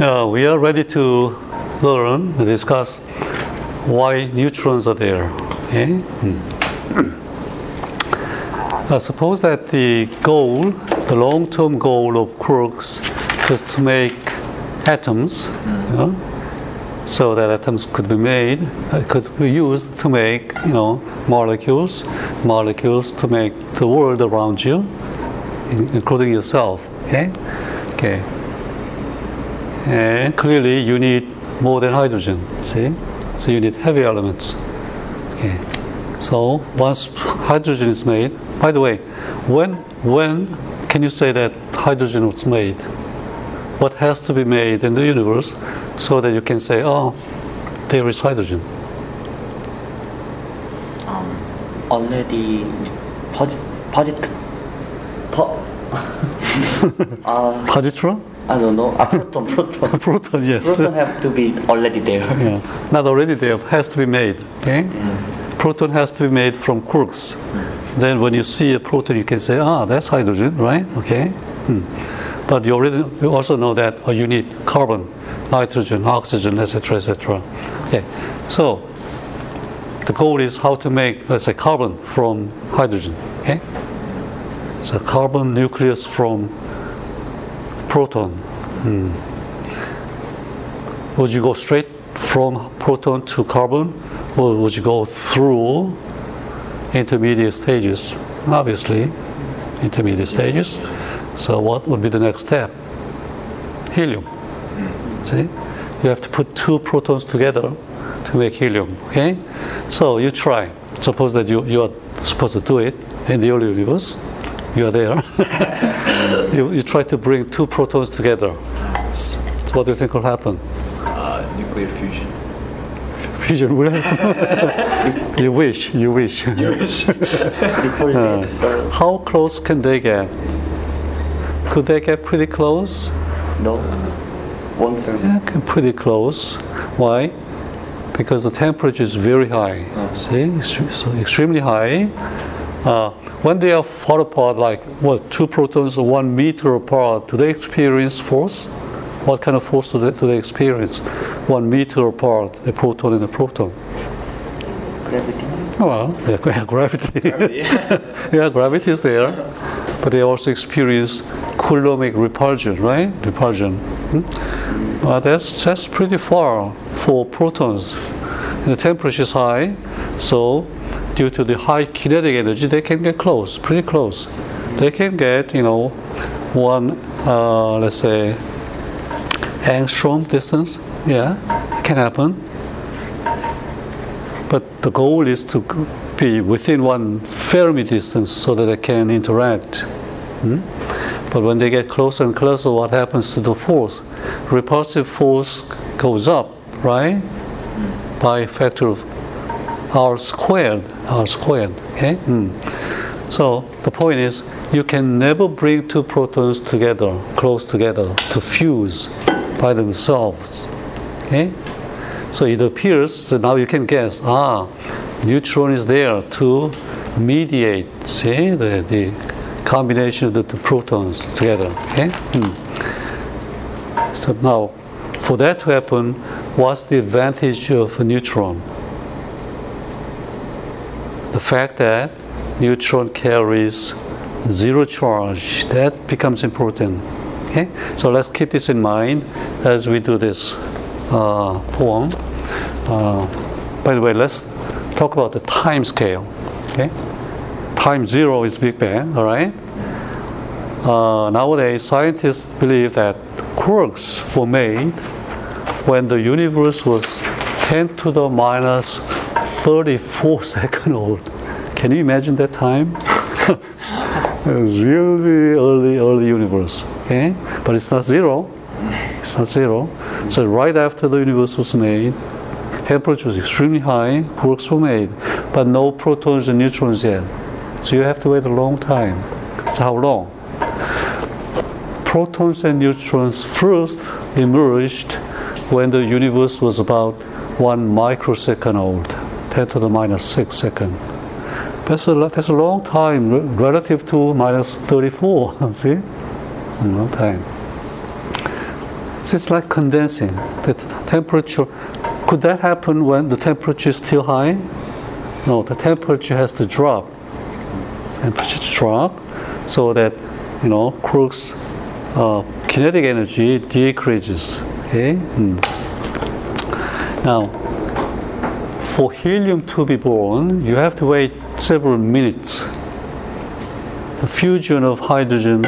Uh, we are ready to learn, and discuss why neutrons are there. Okay? Hmm. Uh, suppose that the goal, the long-term goal of quarks, is to make atoms, you know, so that atoms could be made, uh, could be used to make, you know, molecules, molecules to make the world around you, in- including yourself. Okay, okay. And clearly, you need more than hydrogen. See, so you need heavy elements. Okay. So once hydrogen is made, by the way, when when can you say that hydrogen was made? What has to be made in the universe so that you can say, oh, there is hydrogen? already posit posit po uh, Positron? I don't know uh, proton proton Proton, yes. proton have to be already there Yeah. Not already there, has to be made. Okay? Proton has to be made from quarks. Then when you see a proton, you can say, ah, that's hydrogen, right? Okay. Hmm. But you already you also know that oh, you need carbon, nitrogen, oxygen, etc., etc. Okay. So the goal is how to make, let's say, carbon from hydrogen. Okay. So carbon nucleus from proton. Hmm. Would you go straight from proton to carbon, or would you go through intermediate stages? Obviously, intermediate stages. So, what would be the next step? Helium. See, you have to put two protons together to make helium. Okay, so you try. Suppose that you you are supposed to do it in the early universe. You are there. you, you try to bring two protons together. So, what do you think will happen? Uh, nuclear fusion. Fusion will happen. you wish, you wish. before Uh, How close can they get? Could they get pretty close? no one third Yeah, pretty close. Why? Because the temperature is very high. See, so extremely high. Uh, when they are far apart, like what, two protons one meter apart, do they experience force? What kind of force do they, do they experience? One meter apart, a proton and a proton. gravity Well, yeah, gra- gravity. yeah, gravity is there, but they also experience coulombic repulsion, right? Repulsion. Hmm? Uh, that's that's pretty far for protons. And the temperature is high, so due to the high kinetic energy, they can get close, pretty close. They can get, you know, one, uh, let's say, angstrom distance. Yeah, it can happen. But the goal is to be within one Fermi distance so that they can interact. Hmm? But when they get closer and closer, what happens to the force? Repulsive force goes up, right? By a factor of r squared, r squared. Okay. Hmm. So the point is, you can never bring two protons together, close together, to fuse by themselves. Okay. So it appears so now you can guess, ah, neutron is there to mediate, see, the, the combination of the, the protons together. Okay? Hmm. So now, for that to happen, what's the advantage of a neutron? The fact that neutron carries zero charge, that becomes important. Okay? So let's keep this in mind as we do this uh, poem. Uh, by the way, let's talk about the time scale. Okay, time zero is Big Bang. All right. Uh, nowadays, scientists believe that quarks were made when the universe was 10 to the minus 34 second old. Can you imagine that time? it was really early, early universe. Okay, but it's not zero. It's not zero. So right after the universe was made, temperature was extremely high, quarks were made, but no protons and neutrons yet. So you have to wait a long time. So how long? Protons and neutrons first emerged when the universe was about one microsecond old, 10 to the minus 6 second. That's a, that's a long time relative to minus 34, see? A long time. So it's like condensing. The temperature, could that happen when the temperature is still high? No, the temperature has to drop. Temperature drop so that, you know, quarks uh, kinetic energy decreases. Okay? Hmm. Now, for helium to be born, you have to wait several minutes. The fusion of hydrogen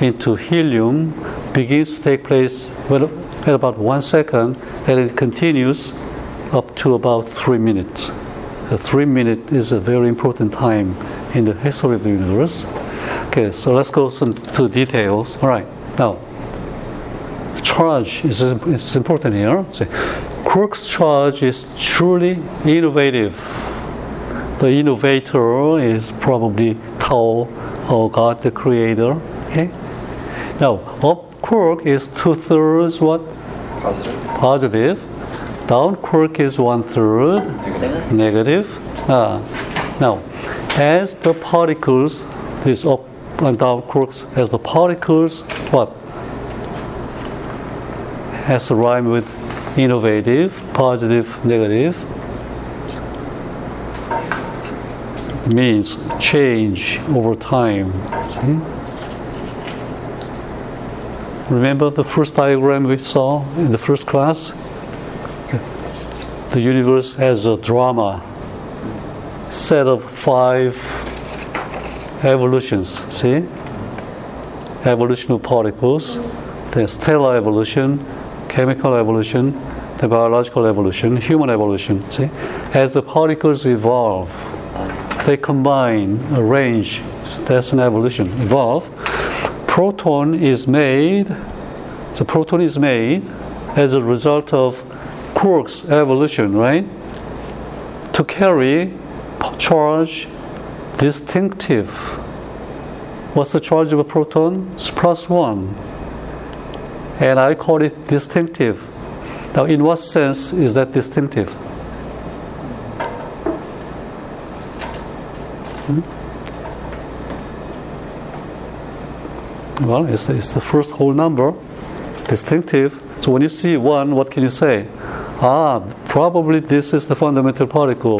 into helium begins to take place at about one second and it continues up to about three minutes. The three minute is a very important time in the history of the universe. Okay, so let's go some, to details. All right, now charge is, is important here. Quarks charge is truly innovative. The innovator is probably Tao or God, the creator. Okay. Now, up quark is two thirds what? Positive. Positive. Down quark is one third Negative. negative. Ah. now, as the particles, this up and down quarks, as the particles, what? Has to rhyme with innovative, positive, negative. Means change over time. See? Remember the first diagram we saw in the first class? The universe has a drama set of five evolutions. See? Evolution of particles, the stellar evolution, chemical evolution, the biological evolution, human evolution. See? As the particles evolve, they combine, arrange, that's an evolution, evolve. Proton is made, the proton is made as a result of quarks evolution, right? To carry charge distinctive. What's the charge of a proton? It's plus one. And I call it distinctive. Now, in what sense is that distinctive? Well, it's the, it's the first whole number, distinctive. So when you see one, what can you say? Ah, probably this is the fundamental particle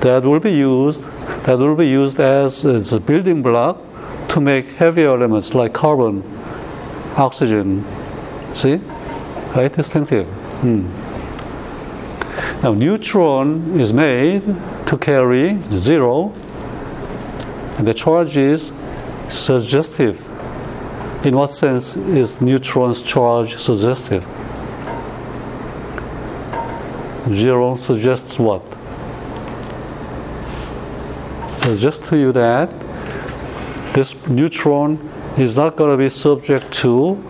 that will be used that will be used as, as a building block to make heavier elements like carbon, oxygen. See, right? Distinctive. Hmm. Now, neutron is made to carry zero, and the charge is suggestive. In what sense is neutron's charge suggestive? Zero suggests what? Suggests to you that this neutron is not going to be subject to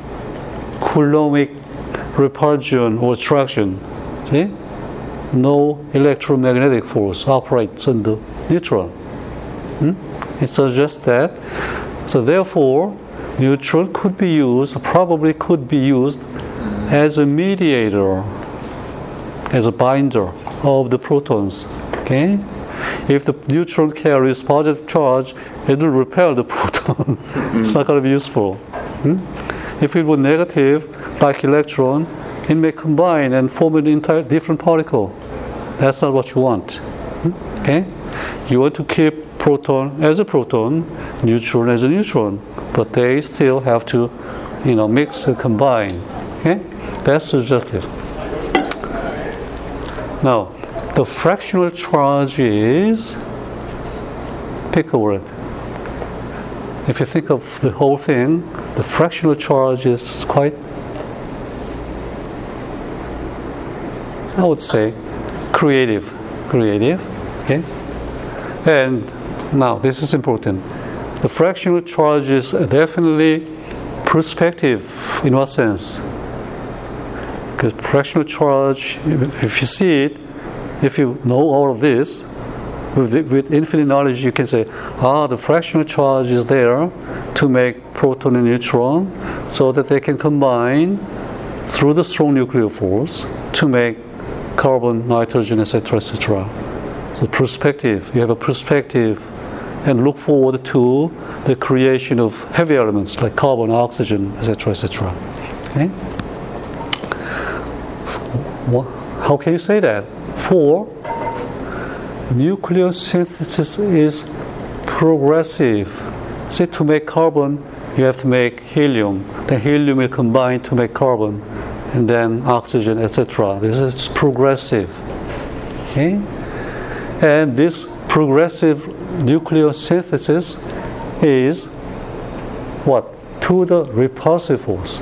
Coulombic repulsion or attraction. See? No electromagnetic force operates on the neutron. Hmm? It suggests that. So therefore, neutron could be used, probably could be used as a mediator, as a binder of the protons. Okay? If the neutron carries positive charge, it will repel the proton. it's not going to be useful. Hmm? If it were negative, like electron, it may combine and form an entire different particle. That's not what you want. Okay? You want to keep proton as a proton, neutron as a neutron, but they still have to, you know, mix and combine. Okay? That's suggestive. Now, the fractional charge is pick a word. If you think of the whole thing, the fractional charge is quite, I would say, creative. Creative, okay? And now, this is important. The fractional charge is definitely perspective. In what sense? Because fractional charge, if you see it, if you know all of this, with, with infinite knowledge, you can say, ah, the fractional charge is there to make proton and neutron so that they can combine through the strong nuclear force to make carbon, nitrogen, etc., etc. So, perspective, you have a perspective and look forward to the creation of heavy elements like carbon, oxygen, etc., etc. Okay? How can you say that? For nucleosynthesis is progressive. See, to make carbon, you have to make helium. The helium will combine to make carbon, and then oxygen, etc. This is progressive. Okay? And this progressive nucleosynthesis is what? To the repulsive force.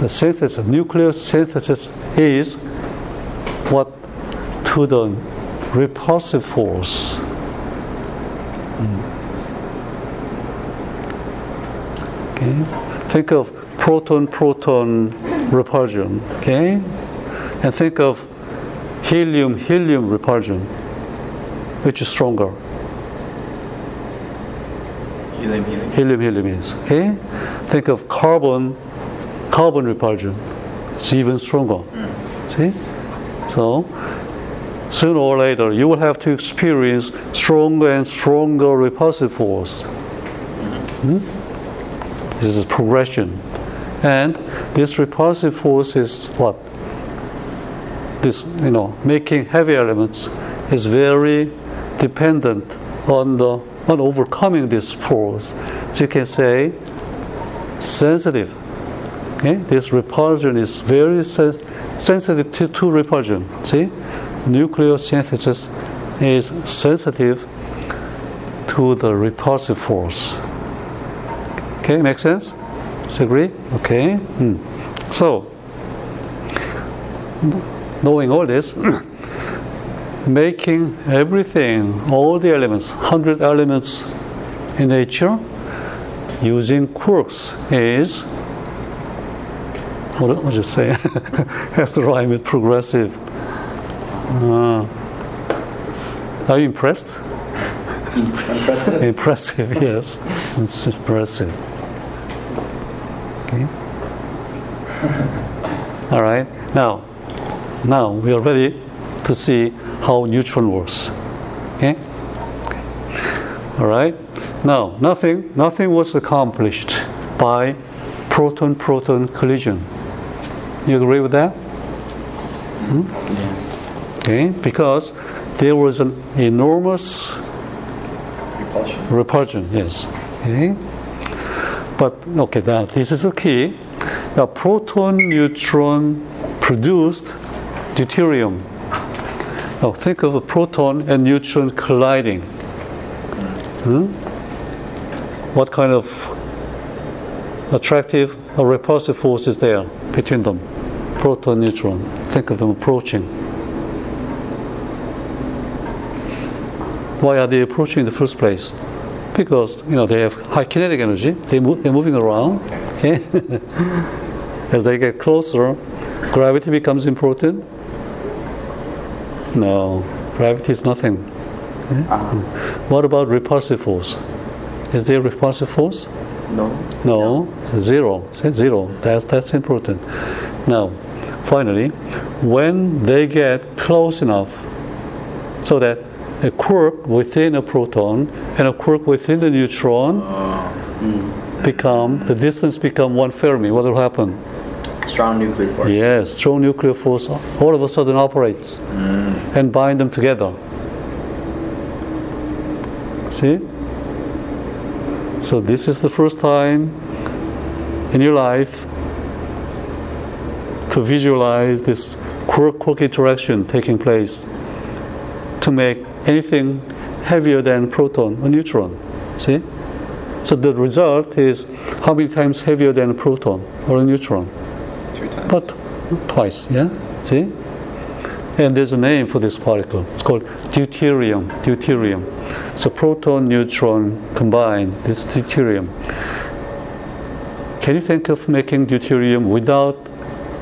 The synthesis, nucleosynthesis is what? To the repulsive force. Okay? Think of proton proton repulsion. Okay? And think of helium helium repulsion. Which is stronger? Helium, helium. Helium helium is. Okay? Think of carbon carbon repulsion. It's even stronger. Hmm. See? So sooner or later you will have to experience stronger and stronger repulsive force. Hmm? This is progression. And this repulsive force is what? This, you know, making heavy elements is very dependent on the on overcoming this force. So you can say sensitive. Okay? This repulsion is very sen- sensitive to, to repulsion. See? Nucleosynthesis is sensitive to the repulsive force. Okay, make sense? Agree? Okay. Hmm. So, knowing all this, making everything, all the elements, 100 elements in nature, using quarks is, what did I just say? Has to rhyme with progressive. Uh, are you impressed? Impressive. Impressive, yes. It's impressive. Okay. All right. Now, now we are ready to see how neutron works. Okay. All right. Now, nothing, nothing was accomplished by proton-proton collision. You agree with that? Yeah. Okay. Because there was an enormous Repulsion. repulsion, yes. Okay. But okay, now this is the key. The proton neutron produced deuterium. Now think of a proton and neutron colliding. Hmm? What kind of attractive or repulsive force is there between them? Proton neutron. Think of them approaching. Why are they approaching in the first place? Because you know they have high kinetic energy. They move, they're moving around. Okay. As they get closer, gravity becomes important. No, gravity is nothing. Uh, What about repulsive force? Is there repulsive force? no. No, zero. Say zero. That's that's important. Now, finally, when they get close enough, so that a quark within a proton and a quark within the neutron become the distance become one Fermi. What will happen? Strong nuclear force. Yes, strong nuclear force all of a sudden operates mm. and bind them together. See? So this is the first time in your life to visualize this quark-quark interaction taking place to make anything heavier than proton or neutron. See? So the result is how many times heavier than a proton or a neutron? Three times. But twice, yeah? See? And there's a name for this particle. It's called deuterium. Deuterium. So proton, neutron combined. This deuterium. Can you think of making deuterium without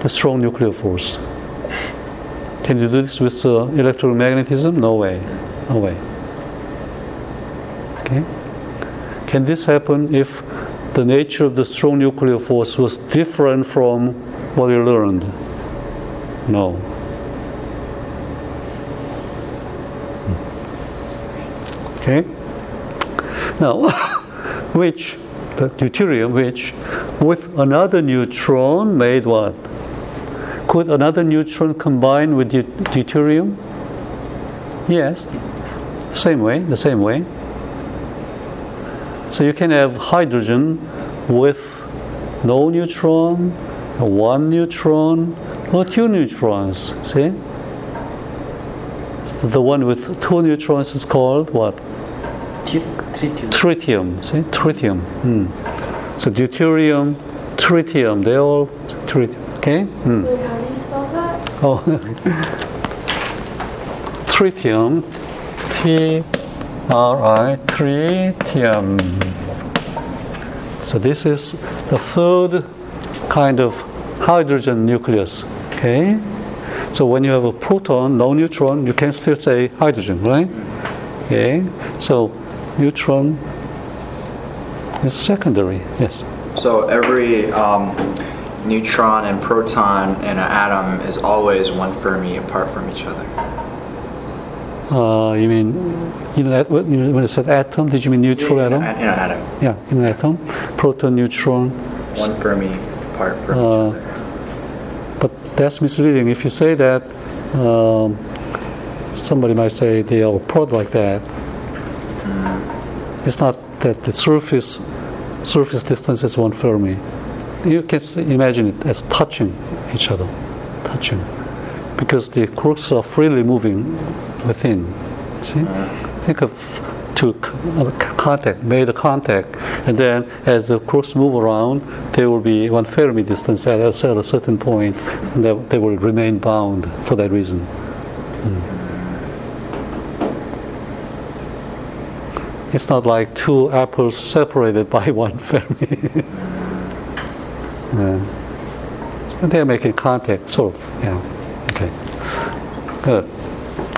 the strong nuclear force? Can you do this with uh, electromagnetism? No way. No way. Okay. Can this happen if the nature of the strong nuclear force was different from what we learned? No. Okay? Now, which, the deuterium, which with another neutron made what? Could another neutron combine with deut- deuterium? Yes. Same way, the same way. So you can have hydrogen with no neutron, one neutron, or two neutrons. See? So the one with two neutrons is called what? Tritium. Tritium. See? Tritium. Hmm. So deuterium, tritium, they all tritium. Okay? Wait, how do you spell that? Oh, tritium, T R I, tritium. So this is the third kind of hydrogen nucleus. Okay. So when you have a proton, no neutron, you can still say hydrogen, right? Okay. So neutron is secondary. Yes. So every um, neutron and proton in an atom is always one Fermi apart from each other. Uh, you mean, you know, when you- it said atom, did you mean neutral in, atom? in an atom, Yeah, in an atom, proton, neutron. one Fermi apart from Uh. But that's misleading. If you say that, um, somebody might say they are apart like that. It's not that the surface surface distance is one Fermi. You can imagine it as touching each other, touching, because the quarks are freely moving within. See, think of c- contact, made a contact, and then as the quarks move around, there will be one Fermi distance at a, certain point, and they, they will remain bound for that reason. Hmm. It's not like two apples separated by one Fermi. yeah. They're making contact, sort of. Yeah. Okay. Good.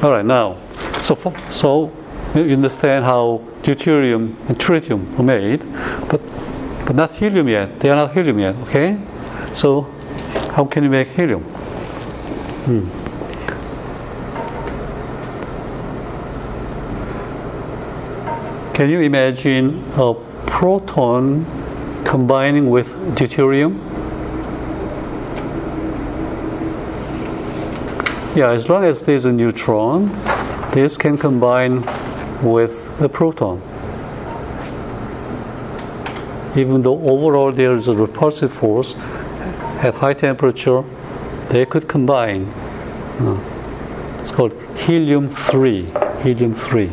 All right. Now, so so you understand how deuterium and tritium are made, but but not helium yet. They are not helium yet. Okay. So how can you make helium? Hmm. Can you imagine a proton combining with deuterium? Yeah, as long as there's a neutron, this can combine with a proton. Even though overall there is a repulsive force, at high temperature, they could combine. Uh, it's called helium 3. Helium 3.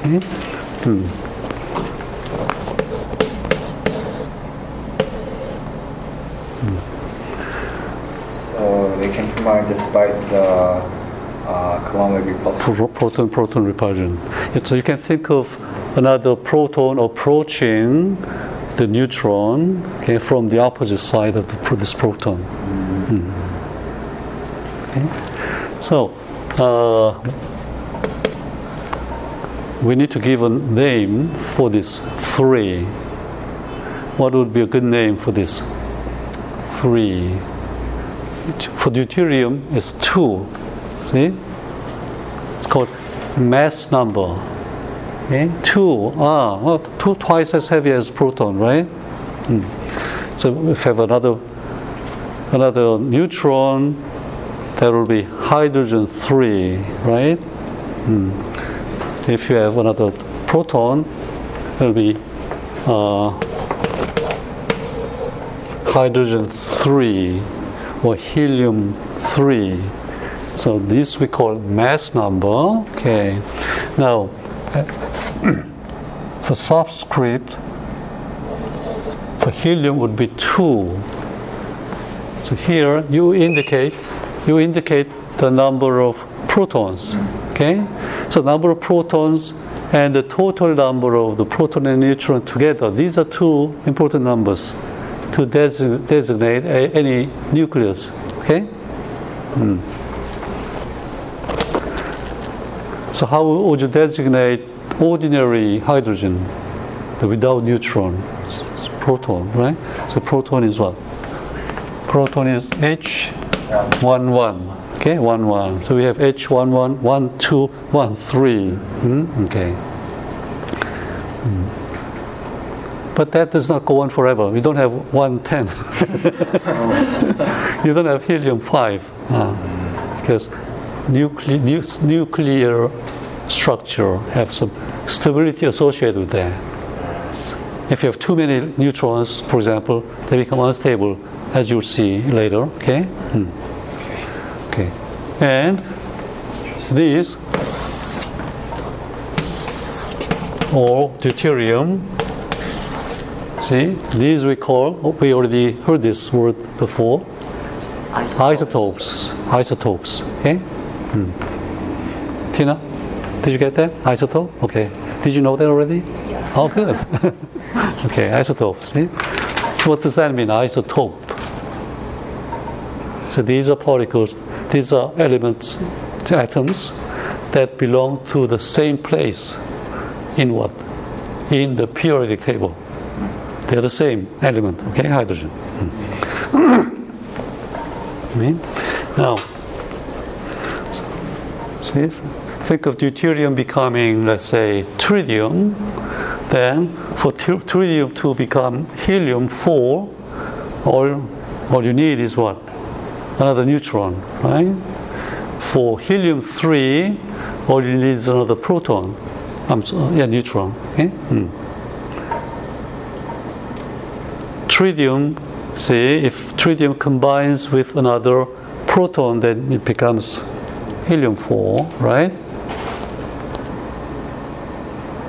Okay? Hmm. So they can combine despite the uh, repulsion. Pro- proton proton repulsion. So you can think of another proton approaching the neutron okay, from the opposite side of the, this proton. Mm. Okay. So uh, we need to give a name for this three. What would be a good name for this three? For deuterium, it's two. See? It's called mass number. Okay? Two. Ah, well, two twice as heavy as proton, right? Hmm. So if you have another another neutron, there will be hydrogen three, right? Hmm. If you have another proton, there will be uh, hydrogen three or helium three. So this we call mass number. Okay. Now, for subscript, for helium would be two. So here you indicate you indicate the number of protons. Okay. So number of protons and the total number of the proton and neutron together. These are two important numbers to desi- designate a, any nucleus. Okay. So how would you designate ordinary hydrogen, the without neutron? It's, it's proton, right? So proton is what? Proton is H11. Okay, 1 1. So we have H11, 1 2, 1 3. Hmm? Okay. Hmm. But that does not go on forever. We don't have 110. you don't have helium 5 uh, because nucle- nu- nuclear structure have some stability associated with that. If you have too many neutrons, for example, they become unstable, as you'll see later. Okay. Hmm. Okay. And these or deuterium. See, these we call, we already heard this word before, isotopes. Isotopes. Okay? Hmm. Tina, did you get that? Isotope? Okay. Did you know that already? Yeah. Oh, good. okay, isotopes. See? So what does that mean, isotope? So these are particles, these are elements, atoms that belong to the same place in what? In the periodic table. They're the same element, okay? Hydrogen. Okay? Now, see, think of deuterium becoming, let's say, tritium. Then, for tritium to become helium 4, all, all you need is what? Another neutron, right? For helium 3, all you need is another proton. I'm sorry, yeah, neutron. Okay? Hmm. Tritium, see, if tritium combines with another proton, then it becomes helium 4, right?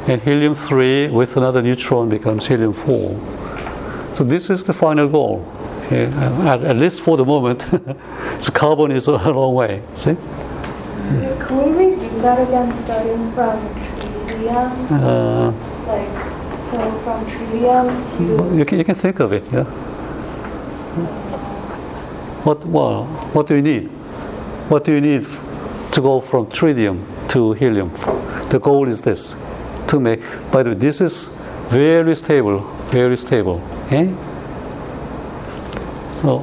And helium 3 with another neutron becomes helium 4. So this is the final goal. Okay? At, at least for the moment, carbon is a long way. See? Can we review that again, starting from tritium? Uh, tritium you, can, you can think of it, yeah. What, well, what do you need? What do you need to go from tritium to helium? The goal is this to make, by the way, this is very stable, very stable. Okay? So,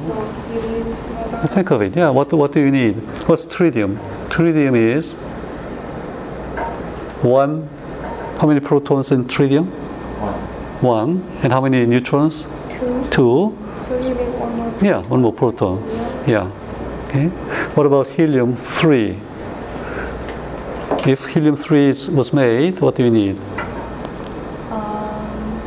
think of it, yeah. What, what do you need? What's tritium? Tritium is one. How many protons in tritium? One. And how many neutrons? Two. Two. So you need one more. Yeah, one more proton. Yeah. Okay. What about helium 3? If helium 3 is, was made, what do you need? Um,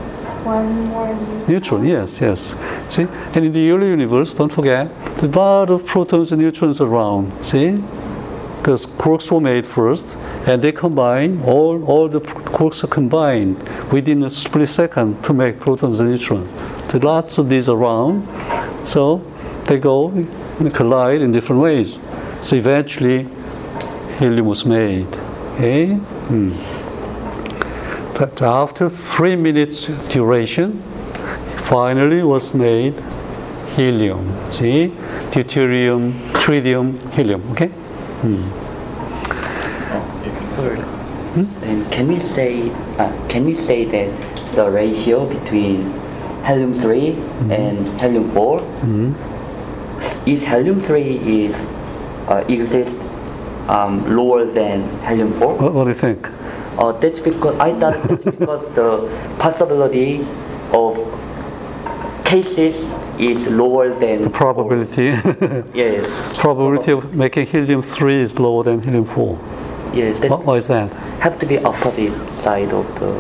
one more neutron. Neutron, yes, yes. See? And in the early universe, don't forget, there's a lot of protons and neutrons around. See? Because quarks were made first, and they combine, all, all the quarks are combined within a split second to make protons and neutrons. There are lots of these around, so they go and collide in different ways. So eventually, helium was made. Okay? Hmm. That after three minutes duration, finally was made helium. See? Deuterium, tritium, helium. Okay? Sorry. And can we say uh, can we say that the ratio between helium 3 and helium 4 is helium 3 is uh, exist um, lower than helium 4? What, what do you think? Uh, that's because I thought that's because the possibility of cases is lower than The probability. Yes, probability of making helium 3 is lower than helium 4. Yes. That Why, why is that? have to be opposite side of the.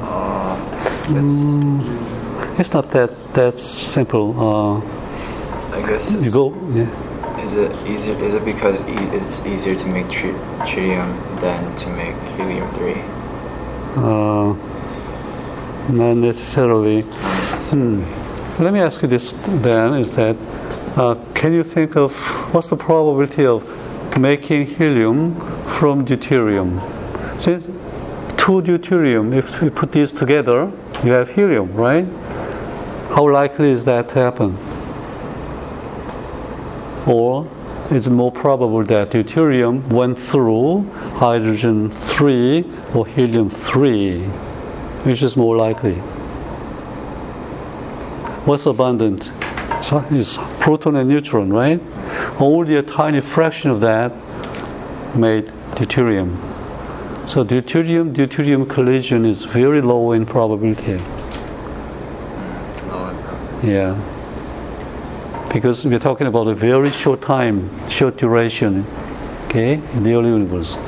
Uh, it's, It's not that that simple. Uh, I guess you go. Yeah. is it easier? Is it because e- it's easier to make tri- tritium than to make helium three? Uh, not necessarily. Hmm. Let me ask you this then: Is that uh, can you think of what's the probability of making helium from deuterium? Since two deuterium, if we put these together, you have helium, right? How likely is that to happen? Or is it more probable that deuterium went through hydrogen 3 or helium 3? Which is more likely? What's abundant? Is proton and neutron, right? Only a tiny fraction of that made deuterium. So deuterium deuterium collision is very low in probability. Yeah. Because we're talking about a very short time, short duration, okay, in the early universe.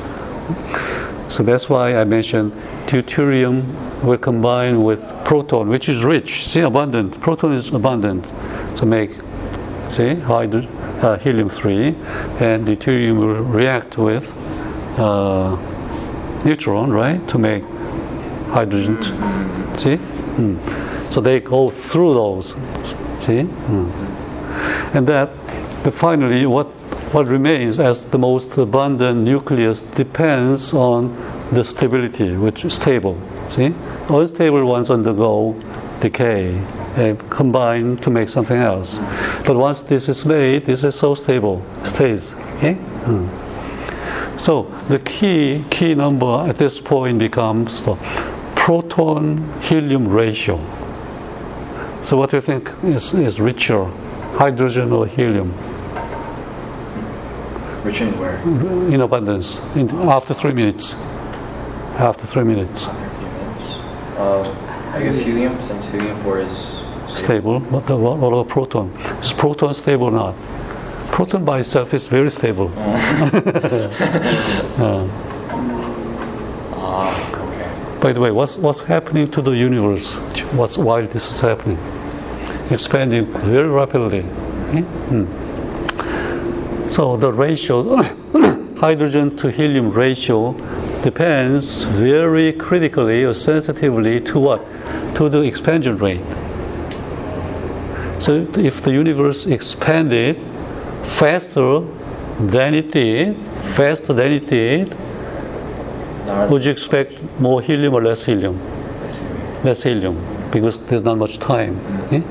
So that's why I mentioned deuterium will combine with proton, which is rich, see, abundant. Proton is abundant to make, see, hydro, uh, helium 3, and deuterium will react with uh, neutron, right, to make hydrogen. See? Mm. So they go through those. See? Mm. And that finally what what remains as the most abundant nucleus depends on the stability, which is stable. See? Unstable ones undergo decay and combine to make something else. But once this is made, this is so stable, stays. Okay? Mm. So the key key number at this point becomes the proton helium ratio. So what do you think is, is richer, hydrogen or helium Which in where? in abundance in, after three minutes? After three minutes, After few minutes. Uh, I guess helium, since helium 4 is stable. but the, what about proton? Is proton stable or not? Proton by itself is very stable. Uh, okay. By the way, what's, what's happening to the universe what's, while this is happening? Expanding very rapidly. Okay? Hmm. So the ratio, hydrogen to helium ratio, depends very critically or sensitively to what? To the expansion rate. So if the universe expanded faster than it did, faster than it did, would you expect more helium or less helium? Less helium, because there's not much time. eh?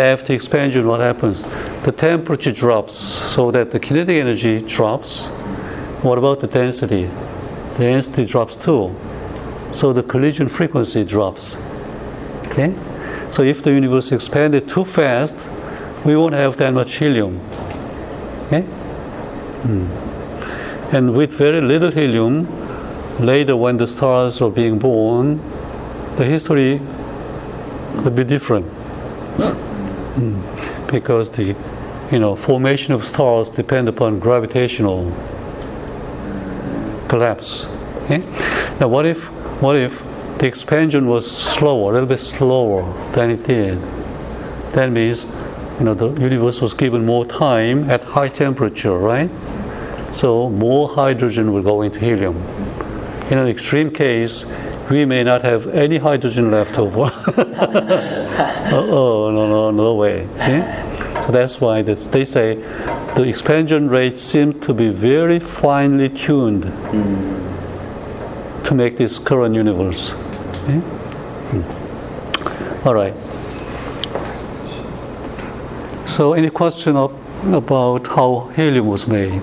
After expansion, what happens? The temperature drops so that the kinetic energy drops. What about the density? The density drops too. So the collision frequency drops. Okay? So if the universe expanded too fast, we won't have that much helium. Okay? Hmm. And with very little helium, later when the stars are being born, the history could be different. Mm. Because the you know formation of stars depend upon gravitational collapse. Okay? Now what if what if the expansion was slower, a little bit slower than it did? That means you know the universe was given more time at high temperature, right? So more hydrogen will go into helium. In an extreme case, we may not have any hydrogen left over. oh, no, no, no way. Okay? So that's why that's, they say the expansion rate seem to be very finely tuned to make this current universe. Okay? Hmm. All right. So, any question of, about how helium was made?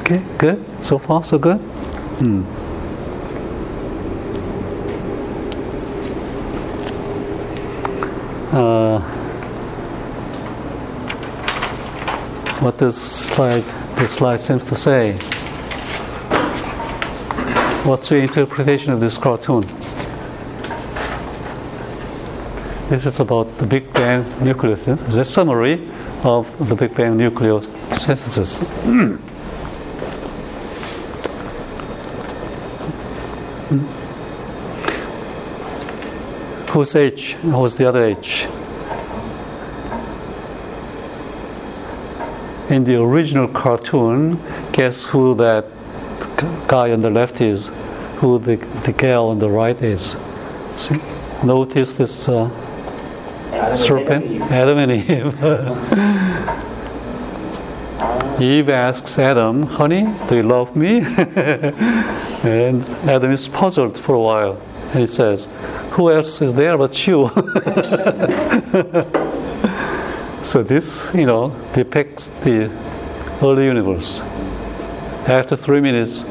Okay, good. So far, so good. Hmm. Uh, what this slide, this slide seems to say. What's your interpretation of this cartoon? This is about the Big Bang. It's a summary of the Big Bang nucleosynthesis. Who's H? Who's the other H? In the original cartoon, guess who that guy on the left is? Who the, the girl on the right is? See? Notice this uh, serpent? Adam and Eve. Eve asks Adam, Honey, do you love me? and Adam is puzzled for a while. And he says, Who else is there but you? so this, you know, depicts the early universe. After three minutes,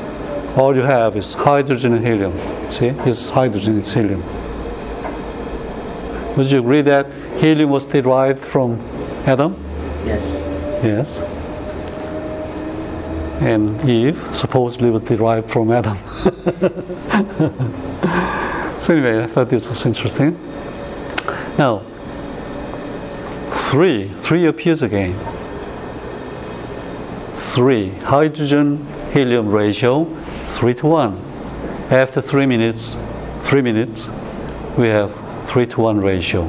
all you have is hydrogen and helium. See, this is hydrogen, it's helium. Would you agree that helium was derived from Adam? Yes. Yes. and Eve supposedly was derived from Adam. so anyway, I thought this was interesting. Now, three, three appears again. Three, hydrogen helium ratio, three to one. After three minutes, three minutes, we have three to one ratio,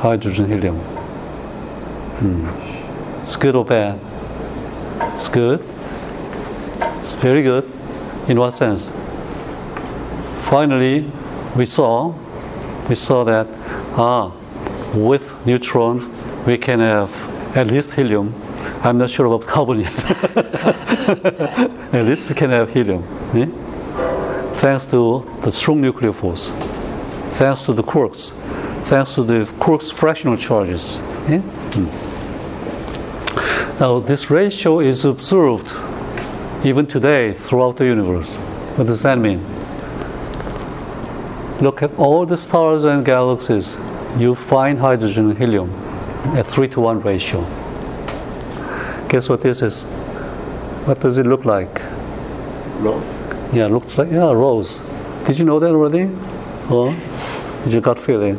hydrogen helium. Hmm. It's good or bad? It's good. It's very good. In what sense? Finally, we saw we saw that ah, with neutron we can have at least helium. I'm not sure about carbon yet. at least we can have helium. eh? Thanks to the strong nuclear force, thanks to the quarks, thanks to the quarks fractional charges. eh? Now, this ratio is observed even today throughout the universe. What does that mean? Look at all the stars and galaxies, you find hydrogen and helium at 3 to 1 ratio. Guess what this is? What does it look like? Rose. Yeah, looks like, yeah, rose. Did you know that already? Or did you got feeling?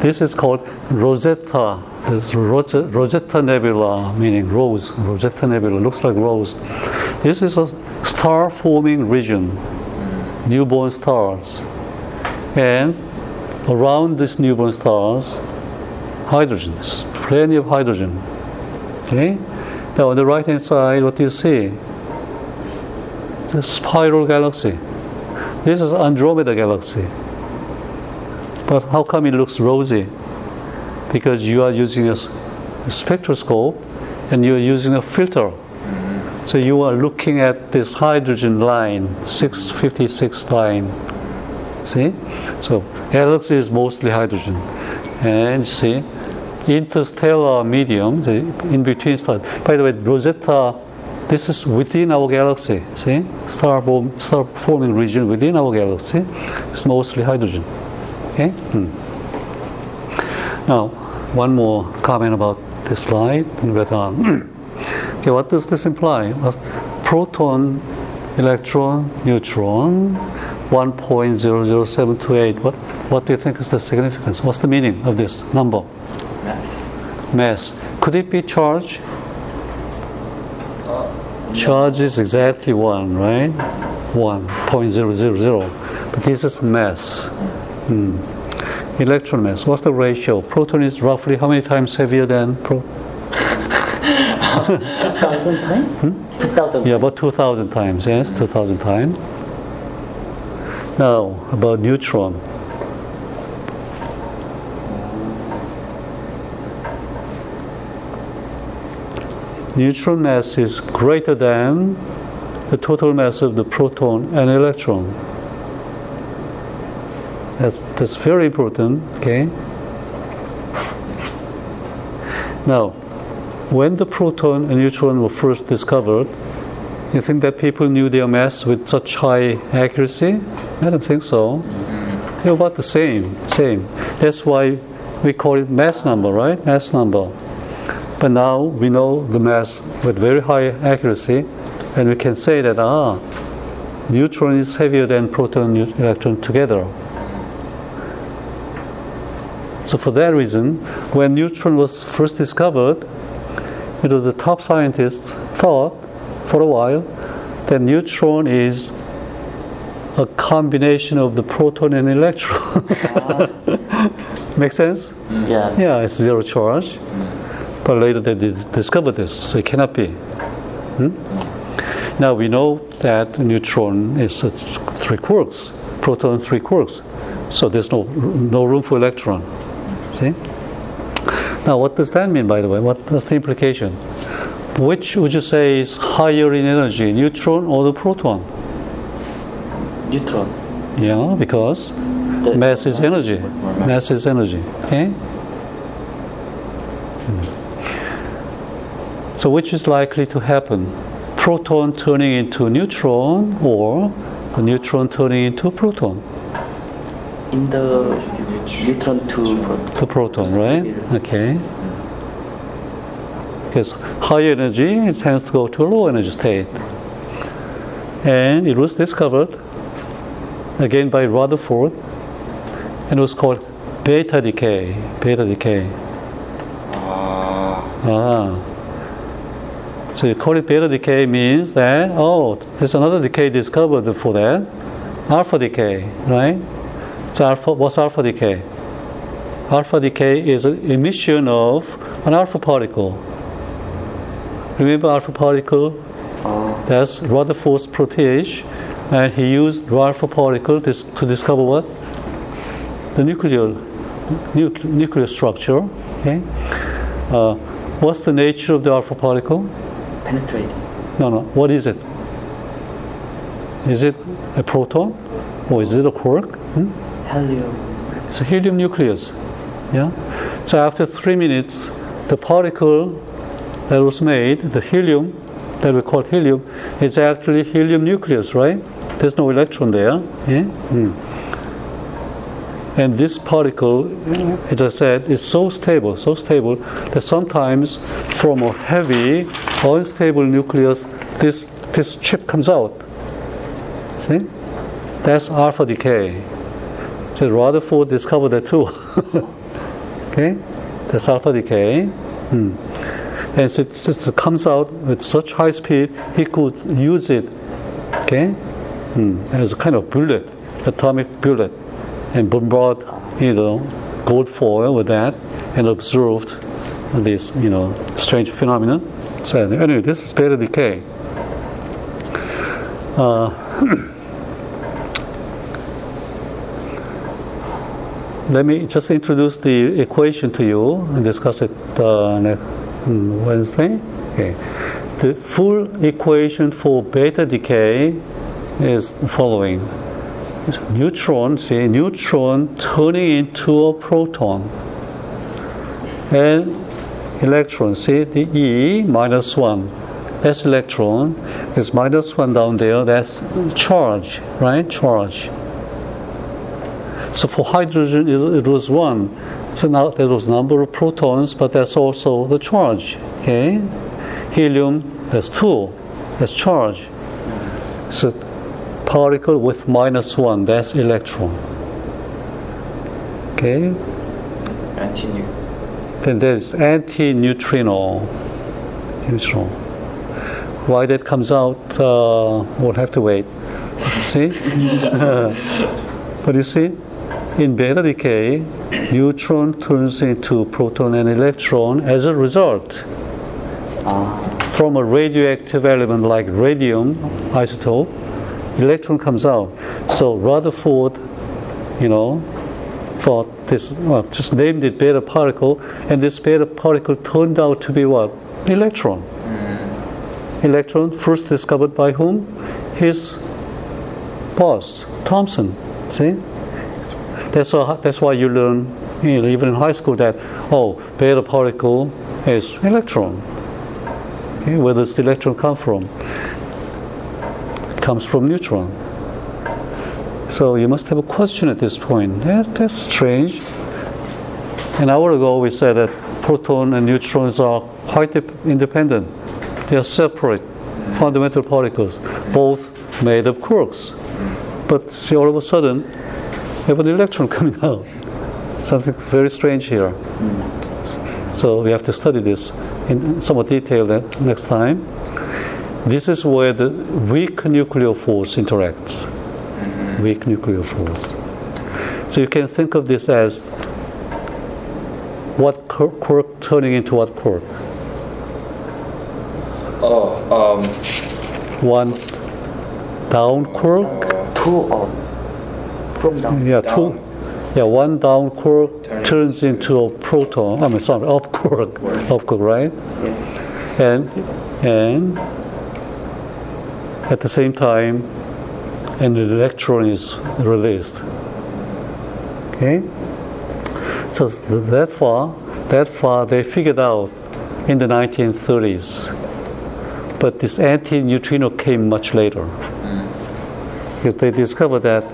This is called Rosetta. This Rose- Rosetta Nebula, meaning rose. Rosetta Nebula looks like rose. This is a star forming region, newborn stars. And around these newborn stars, hydrogen, There's plenty of hydrogen. Okay? Now on the right hand side, what do you see? The spiral galaxy. This is Andromeda galaxy. But how come it looks rosy? Because you are using a spectroscope and you are using a filter. So you are looking at this hydrogen line, 656 line. See? So galaxy is mostly hydrogen. And see, interstellar medium, the in between stars. By the way, Rosetta, this is within our galaxy. See? Star, form, star forming region within our galaxy It's mostly hydrogen. Okay? Hmm. Now, one more comment about this slide, and we're done. okay, what does this imply? Proton, electron, neutron, 1.00728. What, what do you think is the significance? What's the meaning of this number? Mass. Mass. Could it be charge? Charge is exactly 1, right? 1.000. But this is mass. Hmm. Electron mass. What's the ratio? Proton is roughly how many times heavier than pro? 2,000 times? 2,000 Yeah, about 2,000 times, yes, 2,000 times. Now, about neutron. Neutron mass is greater than the total mass of the proton and electron. That's, that's very important, okay? Now, when the proton and neutron were first discovered, you think that people knew their mass with such high accuracy? I don't think so. They're about the same, same. That's why we call it mass number, right? Mass number. But now we know the mass with very high accuracy, and we can say that ah, neutron is heavier than proton and electron together. So for that reason, when neutron was first discovered, you know, the top scientists thought for a while that neutron is a combination of the proton and electron. Make sense? Yeah. Yeah, it's zero charge. But later they did discover this, so it cannot be. Hmm? Now we know that neutron is three quarks, proton three quarks. So there's no no room for electron. See? Now what does that mean by the way? What, What is the implication? Which would you say is higher in energy, neutron or the proton? Neutron. Yeah, because The mass is energy. Mass. Mass is energy. Okay? Hmm. So, which is likely to happen? Proton turning into neutron or a neutron turning into proton? In the neutron to proton. To proton, right? Okay. because high energy it tends to go to a low energy state. And it was discovered again by Rutherford, and it was called beta decay. Beta decay. Ah. So beta decay means that oh, there's another decay discovered before that, alpha decay, right? So alpha, what's alpha decay? Alpha decay is an emission of an alpha particle. Remember alpha particle? That's Rutherford's proteage, and he used alpha particle to, to discover what? The nuclear nu- nuclear structure. Okay. Uh, what's the nature of the alpha particle? Penetrating. No, no. What is it? Is it a proton or is it a quark? Hmm? Helium. It's a helium nucleus. Yeah. So after three minutes, the particle that was made, the helium that we call helium, is actually helium nucleus, right? There's no electron there. Yeah? Hmm. And this particle, as I said, is so stable, so stable that sometimes from a heavy, unstable nucleus, this this chip comes out. See? That's alpha decay. So Rutherford discovered that too. okay? That's alpha decay. Hmm. And so it, it comes out with such high speed, he could use it, okay, hmm, as a kind of bullet, atomic bullet, and bombard, you know, gold foil with that, and observed this, you know, strange phenomenon. So anyway, this is beta decay. Uh, let me just introduce the equation to you and discuss it uh, next on Wednesday. Okay. The full equation for beta decay is the following. Neutron, see, neutron turning into a proton. And electron, see, the E minus 1. That's electron. There's minus 1 down there. That's charge, right? Charge. So for hydrogen, it, it was 1. So now there was number of protons, but that's also the charge. Okay, helium that's two, that's charge. So particle with minus one, that's electron. Okay, Anti-nu. then there's anti-neutrino. Neutron. Why that comes out, uh, we'll have to wait. See? but you see, in beta decay, neutron turns into proton and electron as a result. From a radioactive element like radium isotope, electron comes out. So Rutherford, you know, thought this, well, just named it beta particle, and this beta particle turned out to be what? Electron. Mm. Electron first discovered by whom? His boss, Thomson. See? That's why, that's why you learn, you know, even in high school, that oh, beta particle is electron. Okay, where does the electron come from? Comes from neutron. So you must have a question at this point. That, that's strange. An hour ago, we said that proton and neutrons are quite independent. They are separate fundamental particles, both made of quarks. But see, all of a sudden, we have an electron coming out. Something very strange here. So we have to study this in somewhat detail next time. This is where the weak nuclear force interacts. Weak nuclear force. So you can think of this as what quir- quark turning into what quark. Oh, um, One down quark, Two of from down. yeah, two, yeah, one down quark Turns turns into a proton. I mean, sorry, up quark, up quark, right? Yes. and and at the same time an electron is released. Okay? So that far that far they figured out in the 1930s but this anti-neutrino came much later. Hmm. Because they discovered that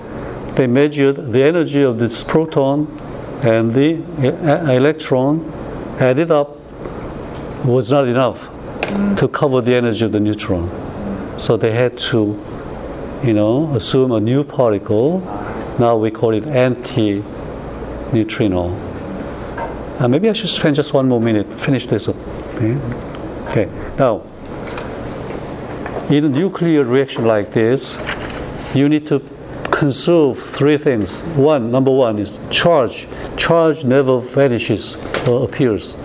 they measured the energy of this proton and the electron added up was not enough hmm. to cover the energy of the neutron. So they had to, you know, assume a new particle. Now we call it anti-neutrino. Uh, maybe I should spend just one more minute finish this up. Okay. okay. Now, in a nuclear reaction like this, you need to conserve three things. One, number one is charge. Charge never vanishes or appears.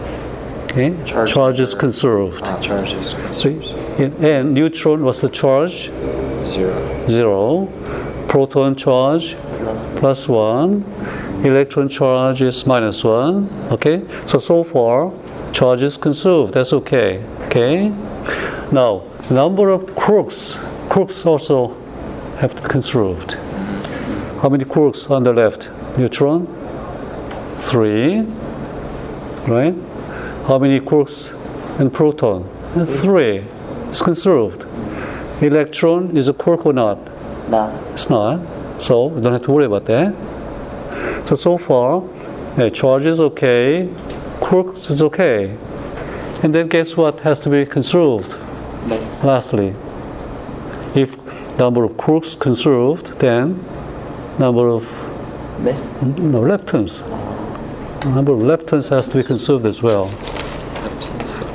Okay? Charge Charge, is conserved. Uh, charge is So, in- and neutron was the charge zero. zero, proton charge plus one, electron charge is minus one. Okay, so so far charge is conserved. That's okay. Okay. Now number of quarks, quarks also have to be conserved. How many quarks on the left? Neutron. Three. Right. How many quarks in proton? Three. It's conserved. Electron is a quark or not? No. It's not. So we don't have to worry about that. So so far, yeah, charge is okay, quark is okay. And then guess what has to be conserved? less. Lastly, if number of quarks conserved, then number of no, leptons. Number of leptons has to be conserved as well.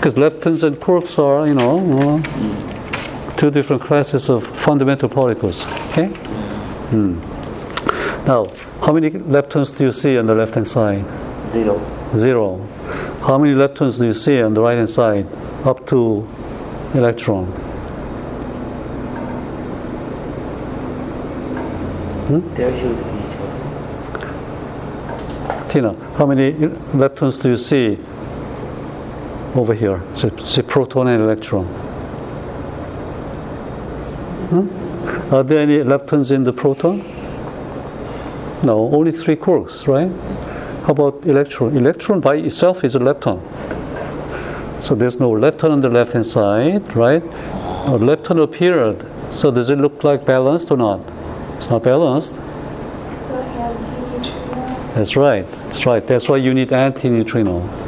Because leptons and quarks are, you know, uh, two different classes of fundamental particles. Okay? Hmm. Now, how many leptons do you see on the left hand side? Zero. Zero. How many leptons do you see on the right hand side? Up to electron. There should be zero. Tina, how many leptons do you see over here? So, see proton and electron. Hmm? Are there any leptons in the proton? No, only three quarks, right? How about electron? Electron by itself is a lepton. So there's no lepton on the left hand side, right? A lepton appeared. So does it look like balanced or not? It's not balanced. That's right. That's right. That's why you need anti-neutrino.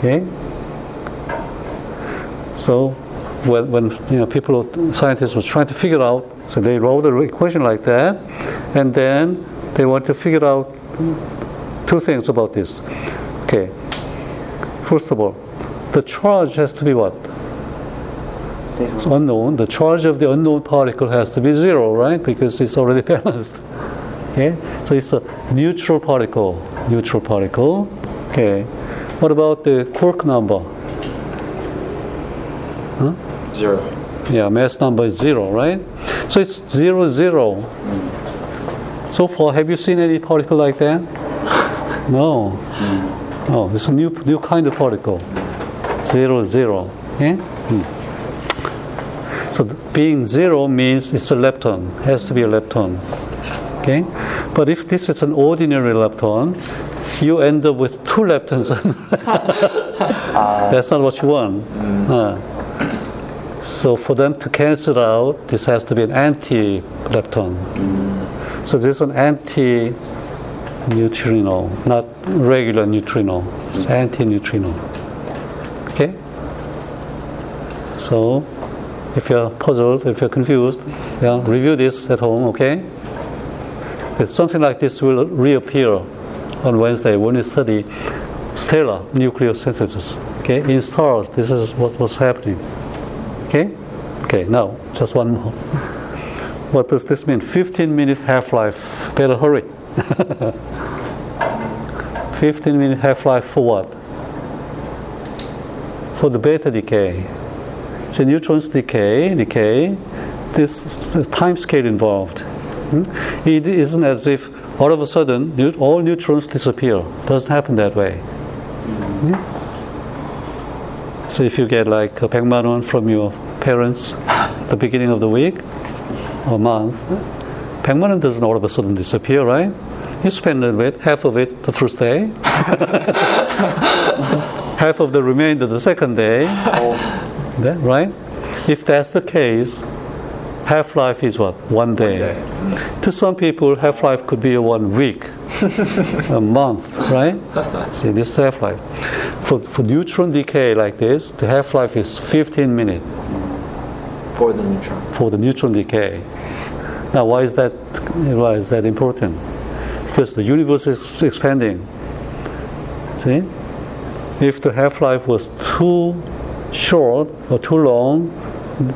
Okay. So when, when you know people, scientists was trying to figure out, so they wrote an equation like that, and then they want to figure out two things about this. Okay. First of all, the charge has to be what? Zero. It's unknown. The charge of the unknown particle has to be zero, right? Because it's already balanced. Okay, so it's a neutral particle. Neutral particle. Okay. What about the quark number? Zero. Yeah, mass number is zero, right? So it's zero zero. So far, have you seen any particle like that? No. No, it's a new new kind of particle. Zero zero. Okay? Hmm. So being zero means it's a lepton. Has to be a lepton. Okay? But if this is an ordinary lepton, you end up with two leptons. That's not what you want. Uh, so for them to cancel out, this has to be an anti-lepton. So this is an anti-neutrino, not regular neutrino. It's anti-neutrino. Okay? So if you're puzzled, if you're confused, yeah, review this at home, okay? Something like this will reappear on Wednesday when we study stellar nuclear synthesis. Okay, in stars, this is what was happening. Okay? Okay, now, just one more. What does this mean? 15 minute half life. Better hurry. 15 minute half life for what? For the beta decay. So neutrons decay, decay. This time scale involved. Hmm? It isn't as if all of a sudden all neutrons disappear. Doesn't happen that way. Hmm? So if you get like a 100만 won from your parents at the beginning of the week or month, 100만 won doesn't all of a sudden disappear, right? You spend a little bit, half of it the first day, half of the remainder the second day, that- right? If that's the case, half life is what? One day. To some people, half life could be one week, a month, right? See, this half life. For, for neutron decay like this, the half life is 15 minutes For the neutron. for the neutron decay. Now, why is that? Why is that important? Because the universe is expanding. See, if the half-life was too short or too long,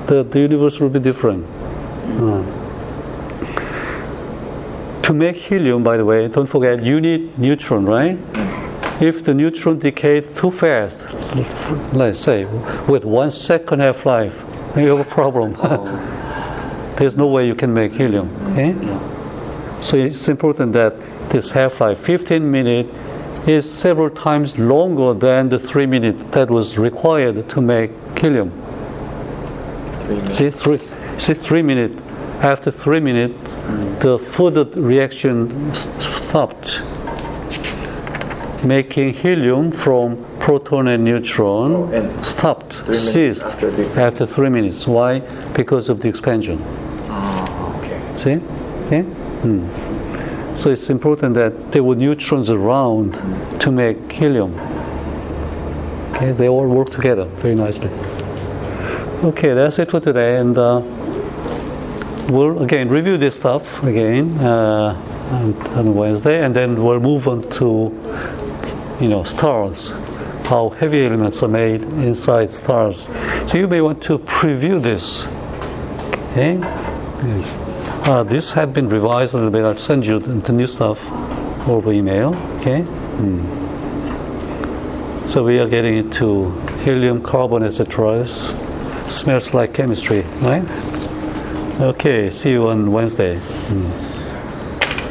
the, the universe will be different. To make helium, by the way, don't forget you need neutron, right? If the neutron decayed too fast, let's say with one second half-life, you have a problem. There's no way you can make helium. Okay? So it's important that this half-life, 15 minutes, is several times longer than the three minutes that was required to make helium. Three minutes. See, three, see, three minutes. After three minutes, the further reaction stopped, making helium from proton and neutron Oh, and stopped, ceased after after three minutes. Why? Because of the expansion. Oh, okay. See? Okay? Hmm. So it's important that there were neutrons around to make helium. Okay, they all work together very nicely. Okay, that's it for today, and uh, we'll again review this stuff again uh, on, Wednesday, and then we'll move on to you know stars, how heavy elements are made inside stars. So you may want to preview this. Okay. Yes. Uh, this had been revised a little bit. I'll send you the, new stuff over email. Okay. Hmm. So we are getting into helium, carbon, etc. Smells like chemistry, right? Okay. See you on Wednesday. Hmm.